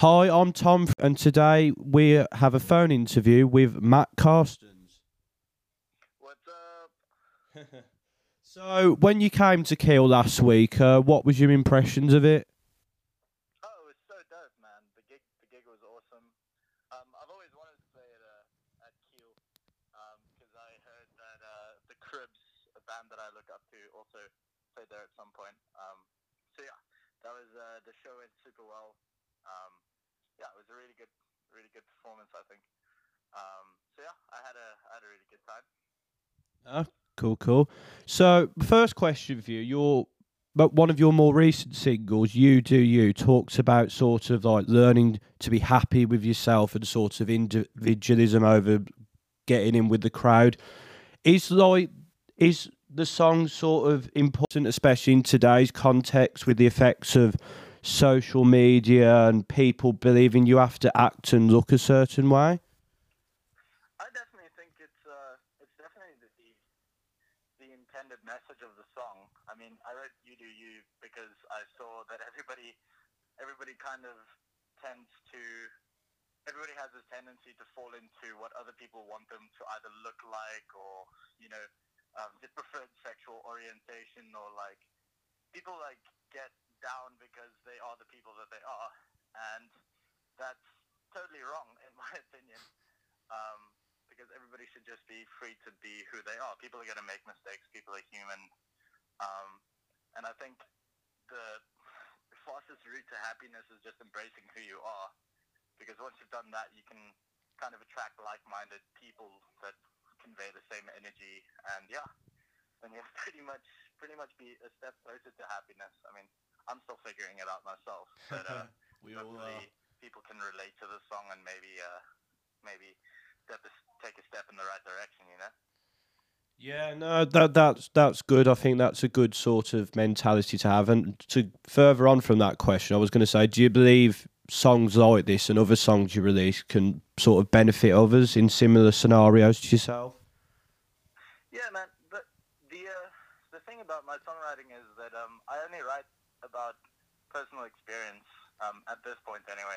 Hi, I'm Tom, and today we have a phone interview with Matt Carstens. What's up? So, when you came to Keele last week, uh, what was your impressions of it? Oh, it was so dope, man. The gig, the gig was awesome. Um, I've always wanted to play at uh, at Keele because I heard that uh, the Cribs, a band that I look up to, also played there at some point. Um, so yeah, that was uh, the show went super well. Um, yeah, it was a really good, really good performance, I think. Um, so yeah, I had a I had a really good time. Uh, cool, cool. So, first question for you: Your, but one of your more recent singles, "You Do You," talks about sort of like learning to be happy with yourself and sort of individualism over getting in with the crowd. Is like is the song sort of important, especially in today's context with the effects of social media and people believing you have to act and look a certain way? I definitely think it's uh, it's definitely the, the intended message of the song. I mean, I wrote "You Do You" because I saw that everybody everybody kind of tends to everybody has this tendency to fall into what other people want them to either look like or you know um, their preferred sexual orientation or like people like get down because they are the people that they are, and that's totally wrong in my opinion. Um, because everybody should just be free to be who they are. People are going to make mistakes. People are human, um, and I think the fastest route to happiness is just embracing who you are. Because once you've done that, you can kind of attract like-minded people that convey the same energy, and yeah, then you'll pretty much pretty much be a step closer to happiness. I mean, I'm still figuring it out myself, but uh, we all hopefully people can relate to the song and maybe uh, maybe step a, take a step in the right direction. You know. Yeah, no, that that's that's good. I think that's a good sort of mentality to have. And to further on from that question, I was going to say, do you believe songs like this and other songs you release can sort of benefit others in similar scenarios to yourself? Yeah, man. The the uh, the thing about my songwriting is that um, I only write about personal experience um, at this point, anyway.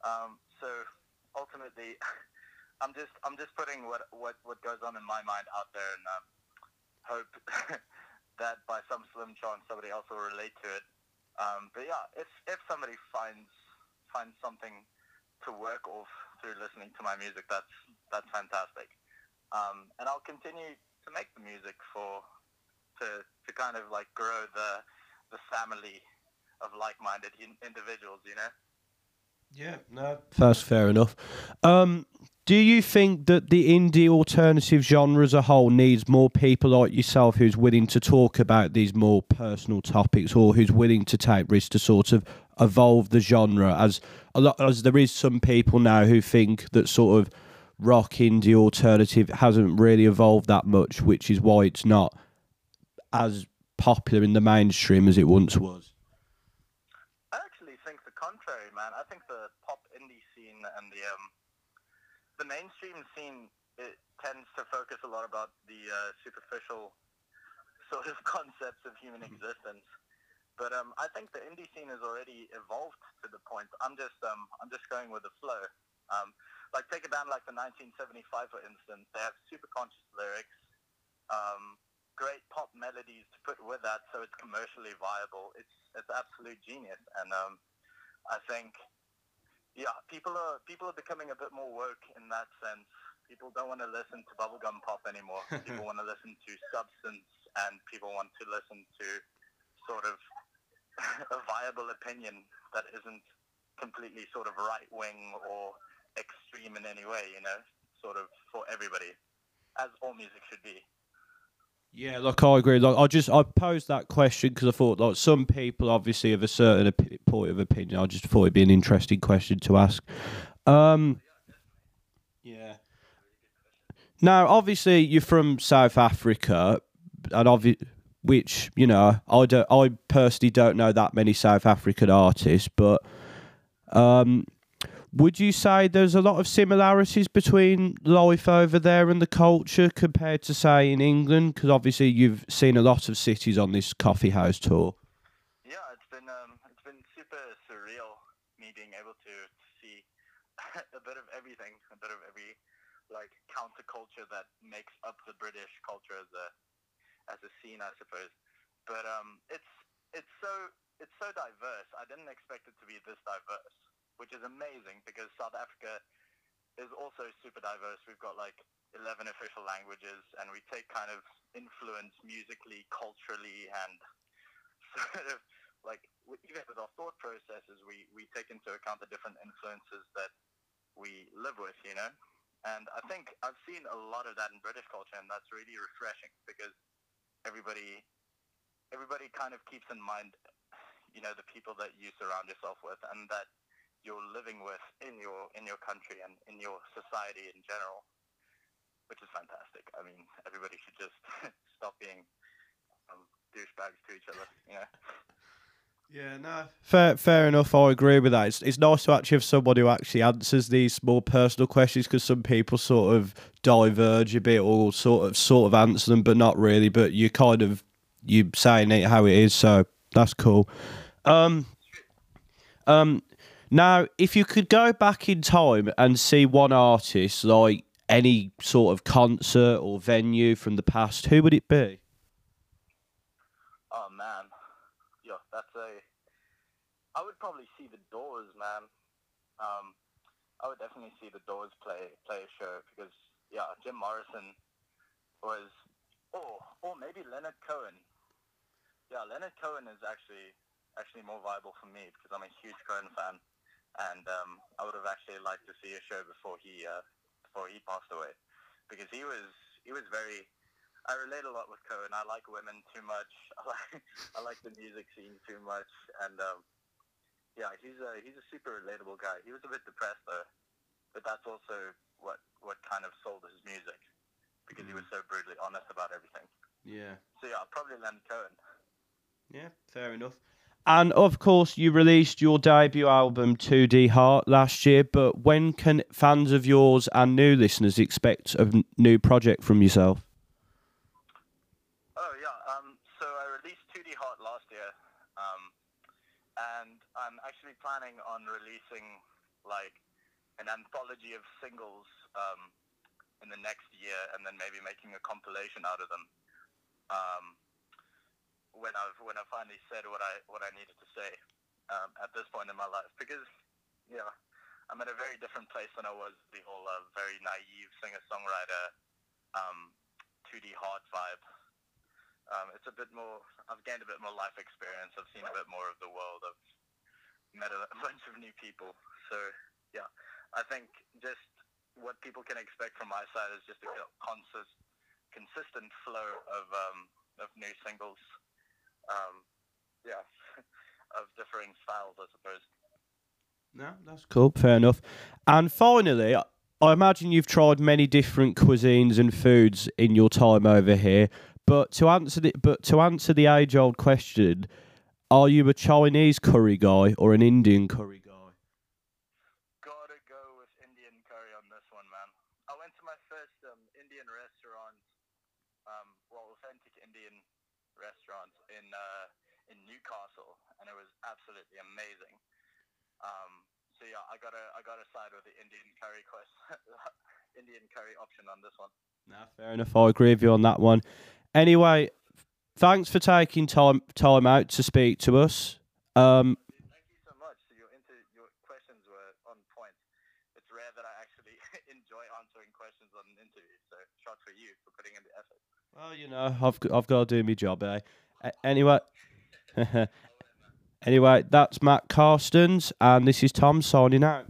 Um, so ultimately, I'm just I'm just putting what what what goes on in my mind out there, and um, hope that by some slim chance somebody else will relate to it. Um, but yeah, if if somebody finds finds something to work off through listening to my music, that's that's fantastic. Um, and I'll continue to make the music for to to kind of like grow the the family of like-minded in- individuals. You know. Yeah, no, that's fair enough. Um, do you think that the indie alternative genre as a whole needs more people like yourself who's willing to talk about these more personal topics or who's willing to take risks to sort of evolve the genre as a lot as there is some people now who think that sort of rock indie alternative hasn't really evolved that much, which is why it's not as popular in the mainstream as it once was. I actually think the contrary, man. I think the pop indie scene and the um, the mainstream scene it tends to focus a lot about the uh, superficial sort of concepts of human existence. But um, I think the indie scene has already evolved to the point. I'm just um, I'm just going with the flow. Um, like take a band like the 1975, for instance. They have super conscious lyrics, um, great pop melodies to put with that, so it's commercially viable. It's it's absolute genius, and um, I think yeah, people are people are becoming a bit more woke in that sense. People don't want to listen to bubblegum pop anymore. people want to listen to substance, and people want to listen to sort of a viable opinion that isn't completely sort of right wing or extreme in any way. You know, sort of for everybody, as all music should be. Yeah, look, I agree. Like, I just I posed that question because I thought like some people obviously have a certain point of opinion. I just thought it'd be an interesting question to ask. Um, yeah. Now, obviously, you're from South Africa, and obviously, which you know, I don't, I personally don't know that many South African artists, but um, would you say there's a lot of similarities between life over there and the culture compared to say in England? Because obviously you've seen a lot of cities on this coffee house tour. Yeah, it's been um, it's been super surreal me being able to see a bit of everything, a bit of every like counterculture that makes up the British culture as a as a scene, I suppose. But um, it's it's so it's so diverse. I didn't expect it to be this diverse, which is amazing because South Africa is also super diverse. We've got like 11 official languages, and we take kind of influence musically, culturally, and sort of like even with our thought processes, we we take into account the different influences that we live with, you know. And I think I've seen a lot of that in British culture, and that's really refreshing because everybody everybody kind of keeps in mind, you know, the people that you surround yourself with, and that you're living with in your in your country and in your society in general, which is fantastic. I mean, everybody should just stop being um, douchebags to each other. You know. Yeah, no. Fair, fair enough. I agree with that. It's, it's nice to actually have someone who actually answers these more personal questions because some people sort of diverge a bit or sort of sort of answer them, but not really. But you kind of you saying it how it is, so that's cool. Um, um, now, if you could go back in time and see one artist, like any sort of concert or venue from the past, who would it be? Oh man, yeah, that's a. I would probably see the Doors, man. Um, I would definitely see the Doors play play a show because yeah, Jim Morrison was, or or maybe Leonard Cohen. Yeah, Leonard Cohen is actually actually more viable for me because I'm a huge Cohen fan and um, I would have actually liked to see a show before he uh, before he passed away, because he was he was very. I relate a lot with Cohen. I like women too much. I like I like the music scene too much, and um, yeah, he's a he's a super relatable guy. He was a bit depressed though, but that's also what what kind of sold his music, because mm. he was so brutally honest about everything. Yeah. So yeah, probably Len Cohen. Yeah, fair enough. And of course, you released your debut album, 2D Heart, last year. But when can fans of yours and new listeners expect a new project from yourself? Oh, yeah. Um, so I released 2D Heart last year. Um, and I'm actually planning on releasing like an anthology of singles um, in the next year and then maybe making a compilation out of them. Um, when I've when I finally said what I what I needed to say um, at this point in my life because yeah I'm at a very different place than I was the whole uh, very naive singer songwriter um, 2D Heart vibe. Um, it's a bit more. I've gained a bit more life experience. I've seen a bit more of the world. I've met a, bunch of new people. So yeah, I think just what people can expect from my side is just a consist, consistent flow of um, of new singles um, yeah, of differing styles, I suppose. No, that's cool. Fair enough. And finally, I imagine you've tried many different cuisines and foods in your time over here. But to answer the but to answer the age old question, are you a Chinese curry guy or an Indian curry guy? Gotta go with Indian curry on this one, man. I went to my first um, Indian restaurant, um, well, authentic Indian restaurant in uh, in Newcastle, and it was absolutely amazing. Um, so yeah, I gotta I gotta side with the Indian curry quest, Indian curry option on this one. Nah, fair enough. I agree with you on that one. Anyway, thanks for taking time time out to speak to us. Um, Thank you so much. So your inter- your questions were on point. It's rare that I actually enjoy answering questions on an interview. So shout for you for putting in the effort. Well, you know, I've I've got to do my job, eh? Anyway, anyway, that's Matt Carstens, and this is Tom signing out.